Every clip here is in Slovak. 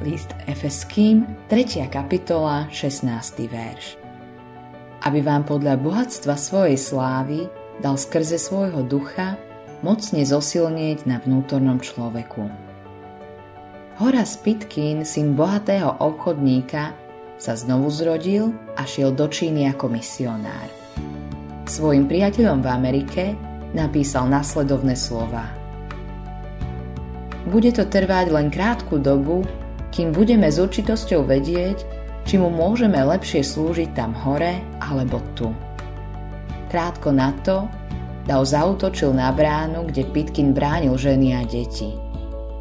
List Efeským, 3. kapitola, 16. verš. Aby vám podľa bohatstva svojej slávy dal skrze svojho ducha mocne zosilnieť na vnútornom človeku. Horace Pitkin, syn bohatého obchodníka, sa znovu zrodil a šiel do Číny ako misionár. Svojim priateľom v Amerike napísal nasledovné slova – bude to trvať len krátku dobu, kým budeme s určitosťou vedieť, či mu môžeme lepšie slúžiť tam hore alebo tu. Krátko na to Dao zautočil na bránu, kde Pitkin bránil ženy a deti.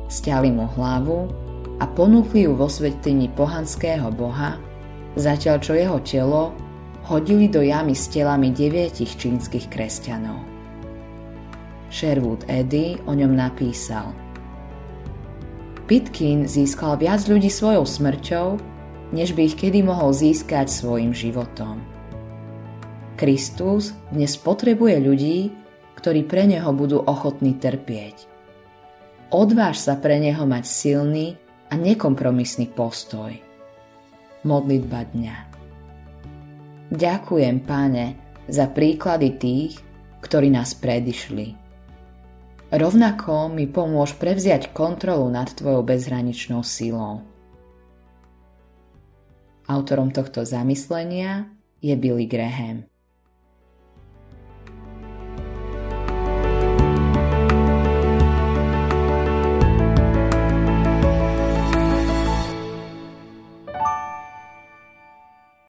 Stiali mu hlavu a ponúkli ju vo svetini pohanského boha, zatiaľ čo jeho telo hodili do jamy s telami deviatich čínskych kresťanov. Sherwood Eddy o ňom napísal – Pitkin získal viac ľudí svojou smrťou, než by ich kedy mohol získať svojim životom. Kristus dnes potrebuje ľudí, ktorí pre neho budú ochotní trpieť. Odváž sa pre neho mať silný a nekompromisný postoj. Modlitba dňa Ďakujem, Páne, za príklady tých, ktorí nás predišli Rovnako mi pomôž prevziať kontrolu nad tvojou bezhraničnou silou. Autorom tohto zamyslenia je Billy Graham.